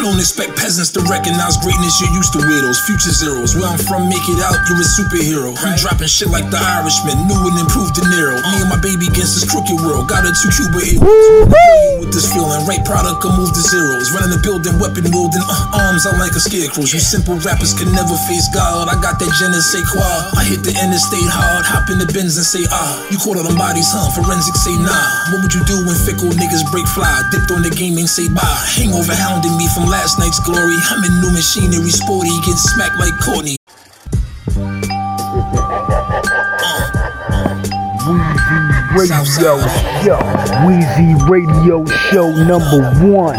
I don't expect peasants to recognize greatness. You're used to weirdos, future zeros. Where I'm from, make it out, you're a superhero. I'm dropping shit like the Irishman, new and improved De Niro. Me and my baby against this crooked world. Got a two Cuba. This feeling, right product can move to zeros. Running the building, weapon wielding, uh, arms out like a scarecrow. You simple rappers can never face God. I got that je ne sais quoi. I hit the interstate hard, hop in the bins and say ah. You caught all them bodies, huh? Forensics say nah. What would you do when fickle niggas break fly? Dipped on the game and say bye. Hangover hounding me from last night's glory. I'm in new machinery, sporty, get smacked like Courtney. Radio Yo. Weezy Radio Show number one.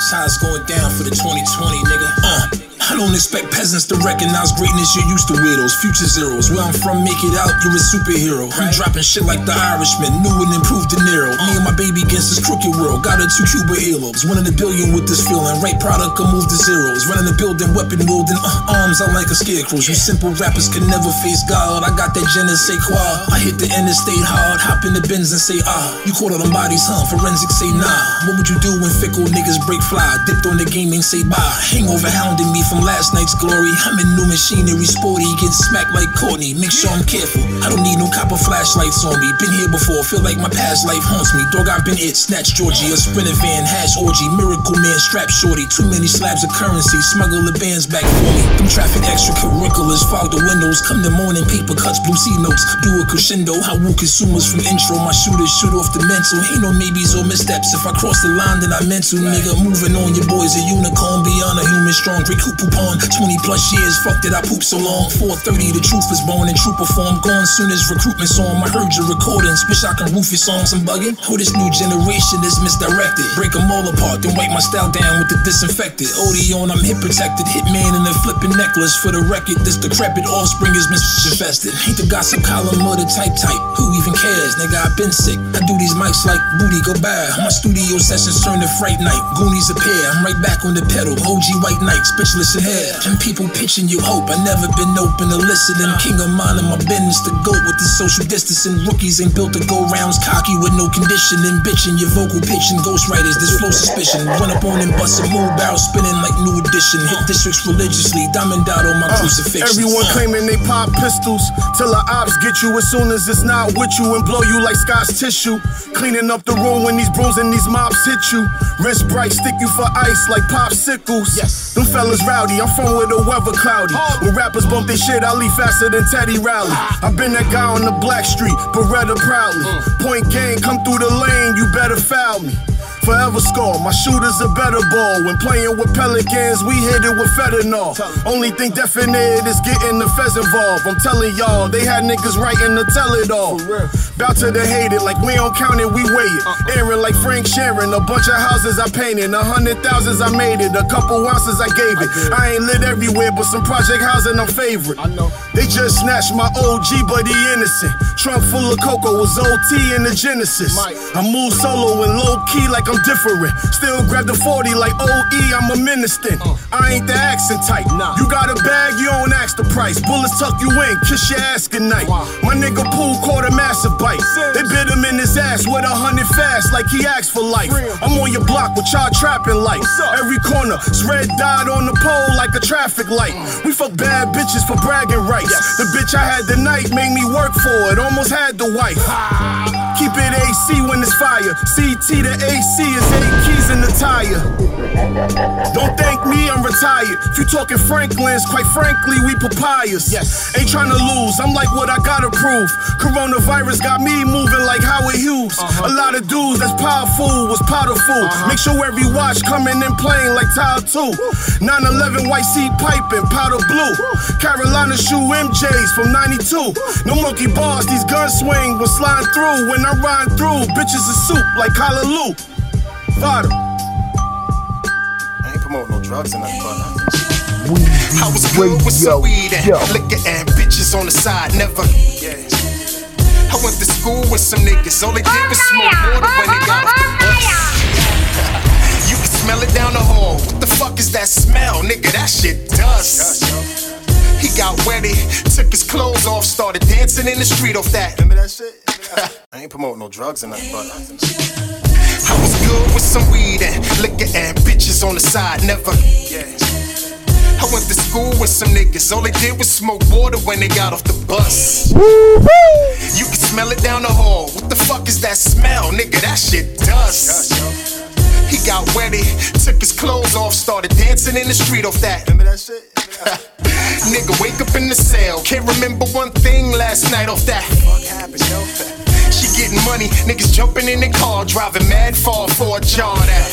Size going down for the 2020, nigga. Uh. I don't expect peasants to recognize greatness. You're used to weirdos, future zeros. Where I'm from, make it out, you're a superhero. I'm dropping shit like the Irishman, new and improved De Niro. Me and my baby this world. Got a two Cuba earlobes, one in a billion with this feeling. Right product can move to zeros. Running the building, weapon wielding, uh, arms out like a scarecrow. You simple rappers can never face God. I got that je ne quoi. I hit the interstate hard, hop in the bins and say ah. You caught all them bodies, huh? Forensics say nah. What would you do when fickle niggas break fly? Dipped on the game and say bye. Hangover hounding me from last night's glory. I'm in new machinery, sporty, getting smacked like Courtney. Make sure I'm careful. I don't need no copper flashlights on me. Been here before, feel like my past life haunts me. Dog, I've been it. Snatch Georgie, a sprinter van, hash orgy, miracle man, strap shorty. Too many slabs of currency, smuggle the bands back for me. Them traffic extracurriculars, fog the windows. Come the morning, paper cuts, blue C notes. Do a crescendo, how woo consumers from intro. My shooters shoot off the mental. Ain't no maybes or missteps. If I cross the line, then I meant to. Nigga, moving on, your boy's a unicorn beyond a human strong. Great coupon, 20 plus years, fuck that I poop so long. 430, the truth is born in trooper form. Gone soon as recruitment's on. I heard your recordings, wish I can roof your songs. I'm bugging. Oh, this new generation is misdirected. Break them all apart, then wipe my style down with the disinfected. Odeon, I'm hip protected. Hitman in a flipping necklace. For the record, this decrepit offspring is misinfested. Ain't the gossip column or the type type. Who even cares? Nigga, I've been sick. I do these mics like booty go bad. My studio sessions turn to fright night. Goonies appear. I'm right back on the pedal. OG white knight, speechless in hair. And people pitching you hope. I never been open to listening. King of mine and my business to go with the social distancing. Rookies ain't built to go rounds. Cocky with no conditioning. Bitching your vocal pitching. Ghostwriters, this flow suspicion. Run up on and bust a move barrel spinning like new edition. Hit districts religiously. Diamond dot on my uh, crucifix. Everyone uh. claiming they pop pistols till the ops get you as soon as it's not with you and blow you like Scotch tissue. Cleaning up the room when these brooms and these mops hit you. Wrist bright, stick you for ice like popsicles. Yes. Them fellas rowdy, I'm from where the weather cloudy. When rappers bump their shit, I leave faster than Teddy Riley. I've been that guy on the black street, Beretta proudly. Mm. Point game, come through the lane, you better me. Forever score, my shooters a better ball. When playing with pelicans, we hit it with fentanyl. Only thing definite is getting the feds involved. I'm telling y'all, they had niggas writing to tell it all. Bout to the hate it, like we don't count it, we weigh it. Aaron like Frank Sheeran, a bunch of houses I painted, a hundred thousands I made it, a couple ounces I gave it. I ain't lit everywhere, but some project housing I'm favorite. They just snatched my OG, but he innocent. Trunk full of cocoa was OT in the Genesis. I move solo and low key like I'm different. Still grab the 40 like OE, I'm a minister. I ain't the accent type. You got a bag, you don't ask the price. Bullets tuck you in, kiss your ass goodnight. My nigga Pool caught a massive bite. They bit him in his ass with a hundred fast like he asked for life. I'm on your block with y'all trapping lights. Every corner, it's red dot on the pole like a traffic light. We fuck bad bitches for bragging rights. The bitch I had the night made me work for it, almost had the wife. Keep it AC when it's fire. CT to AC is eight keys in the tire. Don't thank me, I'm retired. If you talking Franklin's, quite frankly, we papayas. Yes. Ain't trying to lose, I'm like what I gotta prove. Coronavirus got me moving like Howard Hughes. Uh-huh. A lot of dudes that's powerful was powderful. Uh-huh. Make sure every watch coming in playing like Tile 2. 911 white seat piping, powder blue. Carolina shoe MJs from 92. No monkey bars, these guns swing was sliding through. When I ride through, bitches is soup like Hallelujah. Fada. I ain't promoting no drugs in that uh, I was good with some weed and liquor and bitches on the side, never. Yeah. I went to school with some niggas, all they did was oh, smoke water when they oh, got off the bus. [LAUGHS] You can smell it down the hall. What the fuck is that smell, nigga? That shit dust. He got wetty, took his clothes off, started dancing in the street off that. Remember that shit? I ain't promoting no drugs in that, but. I was good with some weed and liquor and bitches on the side, never. Yeah. I went to school with some niggas, all they did was smoke water when they got off the bus. You can smell it down the hall. What the fuck is that smell, nigga? That shit dust. He got wetty, took his clothes off, started dancing in the street off that. Remember that shit? [LAUGHS] Nigga, wake up in the cell. Can't remember one thing last night off that. Fuck happened, yo? Getting money, niggas jumping in the car, driving mad far for a jar that.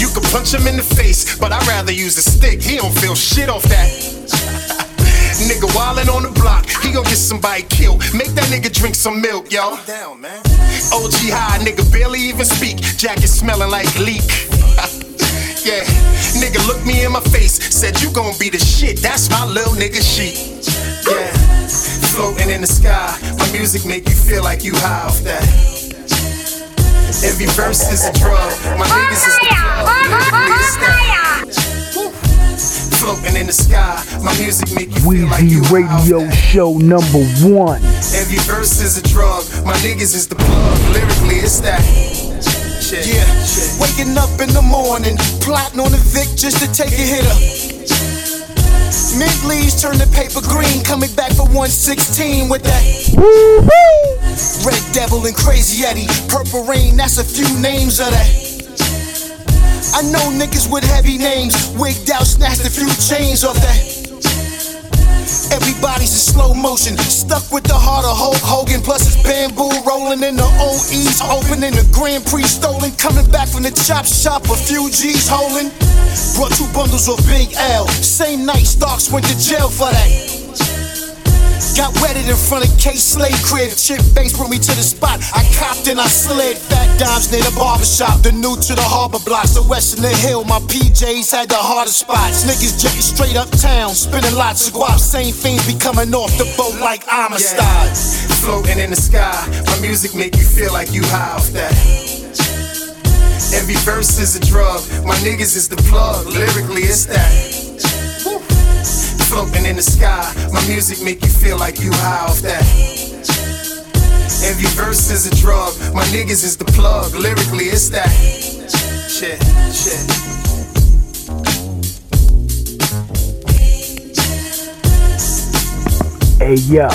You could punch him in the face, but I'd rather use a stick. He don't feel shit off that. [LAUGHS] nigga wildin' on the block, he gon' get somebody killed. Make that nigga drink some milk, yo. Down, man. OG high, nigga barely even speak. Jacket smelling like leak. [LAUGHS] yeah, nigga looked me in my face, said you gon' be the shit. That's my little nigga sheet. Yeah, floating in the sky. My music make you feel like you high off that. Every verse is a drug. My niggas is the plug. Lyrically it's that. Floating in the sky. My music make you feel like you Weezy Radio Show number one. Every verse is a drug. My niggas is the plug. Lyrically, it's that. Yeah, waking up in the morning, plotting on a Vic just to take a hitter. Mint leaves turn the paper green, coming back for 116 with that. Red Devil and Crazy Eddie, Purple Rain, that's a few names of that. I know niggas with heavy names, wigged out, snatched a few chains off that. Everybody's in slow motion, stuck with the heart of Hulk Hogan. Plus it's bamboo rolling in the OEs, opening the Grand Prix stolen. Coming back from the chop shop, a few G's holding. Brought two bundles of Big L. Same night, Starks went to jail for that. Got wetted in front of K Slade crib. Chip Banks brought me to the spot. I copped and I slid. Fat dimes near the barbershop. The new to the harbor block. So west in the hill, my PJs had the hardest spots. Niggas jetting straight uptown, spinning lots of guap. Same fiends be coming off the boat like Amistad. Yeah. Floating in the sky, my music make you feel like you high off that. Every verse is a drug, my niggas is the plug. Lyrically, it's that floating in the sky. My music make you feel like you high off that. Every verse is a drug. My niggas is the plug. Lyrically, it's that. Shit, shit. Hey yo,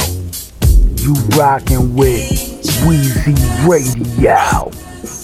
you rockin' with Weezy Radio.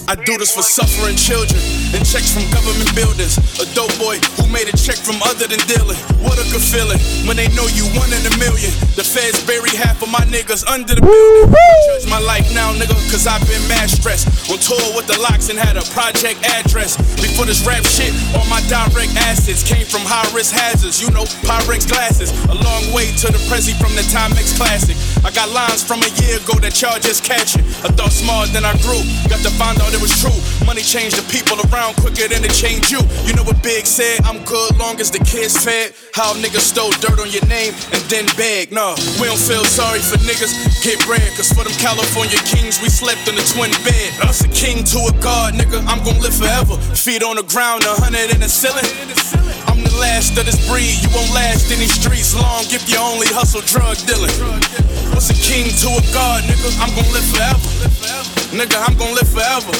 I do this for suffering children and checks from government buildings. A dope boy who made a check from other than dealing. What a good feeling when they know you one in a million. The feds bury half of my niggas under the building. Judge my life now, nigga, cause I've been mad stressed. On tour with the locks and had a project address. Before this rap shit, all my direct assets came from high risk hazards. You know, Pyrex glasses. A long way to the Prezi from the Timex Classic. I got lines from a year ago that y'all just catching. I thought smaller than I grew. Got to find out it was true. Money changed the people around quicker than it changed you. You know what Big said? I'm good long as the kids fed. How niggas stole dirt on your name and then beg. Nah, we don't feel sorry for niggas. Get bread, cause for them California kings, we slept in a twin bed. Us a king to a god, nigga. I'm gon' live forever. Feet on the ground, a hundred in the ceiling. I'm the last of this breed. You won't last in these streets long if you only hustle drug dealing. What's a king to a god, nigga? I'm gon' live forever. Nigga, I'm gon' live forever.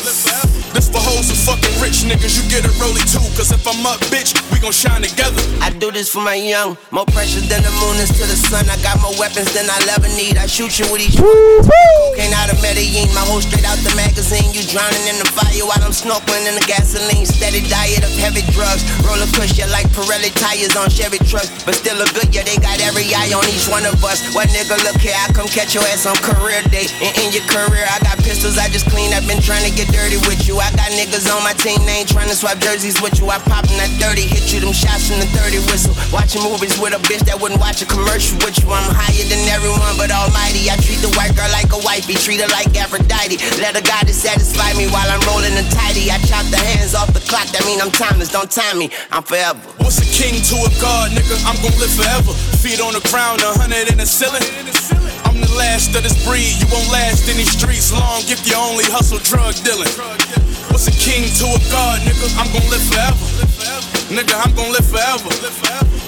This for hoes and fucking rich niggas, you get it rolly too. Cause if I'm up, bitch, we gon' shine together. I do this for my young. More precious than the moon is to the sun. I got more weapons than I'll ever need. I shoot you with each one. Cocaine out of Medellin. My whole straight out the magazine. You drowning in the fire while I'm snorkeling in the gasoline. Steady diet of heavy drugs. Roller push you like Pirelli tires on Chevy trucks. But still a good, yeah, they got every eye on each one of us. What nigga, look here, I come catch your ass on career day. And in your career, I got pistols I just cleaned up. Been trying to get dirty with you. I got niggas on my team, they ain't trying to swap jerseys with you. I poppin' that 30, hit you them shots from the 30 whistle. Watching movies with a bitch that wouldn't watch a commercial with you. I'm higher than everyone, but almighty. I treat the white girl like a wifey, treat her like Aphrodite. Let a god satisfy me while I'm rolling the tidy. I chop the hands off the clock, that mean I'm timeless. Don't time me, I'm forever. What's a king to a god, nigga? I'm gon' live forever. Feet on the ground, a hundred in the ceiling. I'm the last of this breed. You won't last in these streets long if you only hustle drug dealing. What's a king to a god, nigga? I'm gon' live forever. Nigga, I'm gon' live forever.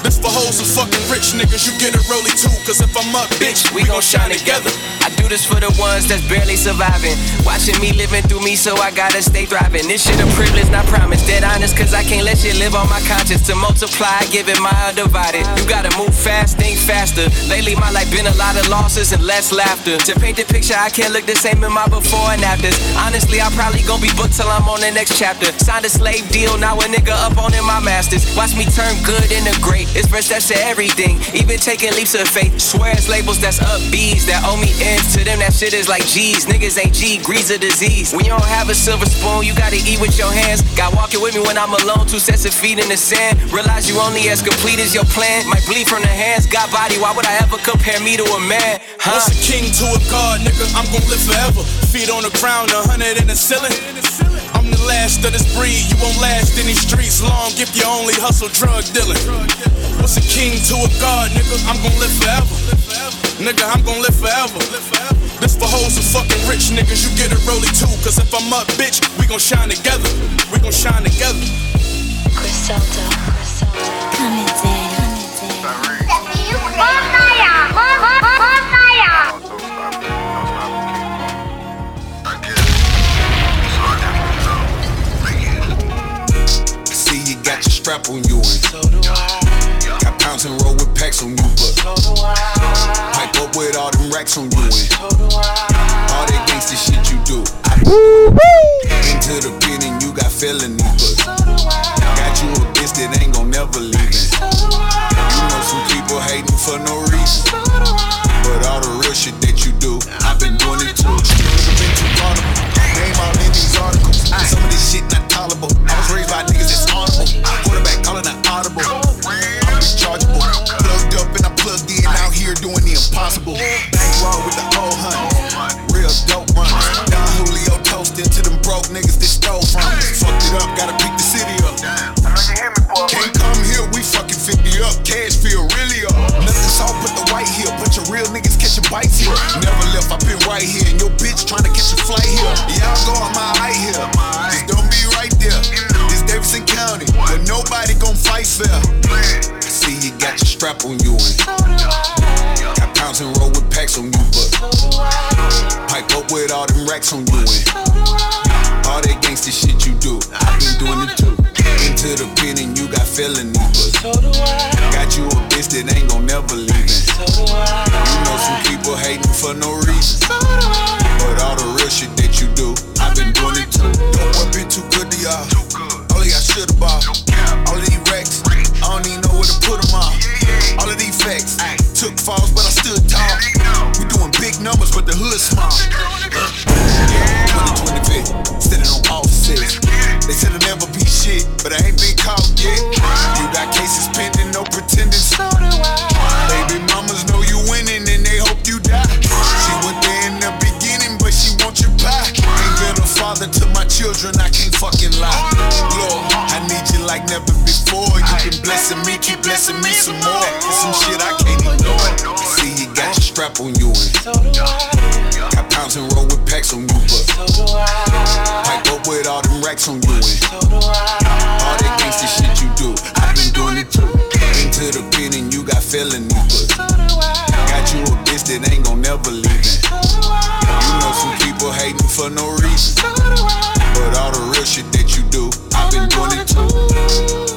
This for hoes and fucking rich niggas. You get it rolly too. Cause if I'm up, bitch, we gon' shine together. Do this for the ones that's barely surviving. Watching me living through me, so I gotta stay thriving. This shit a privilege, not promise. Dead honest, cause I can't let shit live on my conscience. To multiply, give it my undivided. You gotta move fast, think faster. Lately, my life been a lot of losses and less laughter. To paint the picture, I can't look the same in my before and afters. Honestly, I probably gon' be booked till I'm on the next chapter. Signed a slave deal, now a nigga up on in my masters. Watch me turn good into great. It's first steps to everything, even taking leaps of faith. Swear it's labels that's up B's that owe me ends. To them, that shit is like G's. Niggas ain't G, grease a disease. When you don't have a silver spoon, you gotta eat with your hands. Got walking with me when I'm alone, two sets of feet in the sand. Realize you only as complete as your plan. Might bleed from the hands, got body. Why would I ever compare me to a man? Huh? What's a king to a god, nigga? I'm gon' live forever. Feet on the ground, a hundred in the ceiling. I'm the last of this breed. You won't last in these streets long if you only hustle drug dealing. What's a king to a god, nigga? I'm gon' live forever. Nigga, I'm gon' live forever. This for hoes and fucking rich niggas. You get it rolly too. Cause if I'm up, bitch, we gon' shine together. We gon' shine together. Griselda, Griselda. See you times and roll with packs on you, but pipe up with all them racks on you and all that gangsta shit you do. Into the pit and you got felonies, but got you a bitch that ain't gon' never leave it. You know some people hating for no reason, but all the real shit that you do, I've been doing it too. Been too vulnerable. Name all in these articles. Some of this shit not tolerable. I was raised by niggas that's honorable. Quarterback calling an audible. I'm. Plugged up and I plugged in out here doing the impossible. Bankroll with the whole hunt. Real dope runners. Don Julio toasting to them broke niggas that stole from us. Fucked it up, gotta pick the city up. Can't come here, we fucking 50 up. Cash feel really up. Nothing soft but the white here. Bunch of real niggas catching bites here. Never left, i been right here. And your bitch trying to catch a flight here. Yeah, I'll go on my eye here. Just don't be right there. This Davidson County, but nobody gon' fight fair. See strap on you and got pounds and roll with packs on you, but pipe up with all them racks on you and all that gangsta shit you do. I've been doing it too. Into the pen and you got felony, but got you a bitch that ain't gon' never leave. You know some people hating for no reason, but all the real shit that you do, I've been doing it too. Don't want been too good to y'all. All of y'all should have bought. All of these racks, I don't even know where to put them on. All of these facts, took falls, but I stood tall. We doing big numbers, but the hood small. 2020 vet, on offices. They said I'll never be shit, but I ain't been caught yet. You got cases pending, no pretending. Baby mamas know children, I can't fucking lie. Lord, I need you like never before. You been blessing me, keep blessing me some more. Some shit I can't ignore. See, you got your strap on you. And got pounds and roll with packs on you, but I up with all them racks on you. And all that gangsta shit you do, I've been doing it too. Into the pit and you got felony, but got you a bitch that ain't gon' never leave. It. You know some people hating for no reason. But all the real shit that you do, I've been doing it too.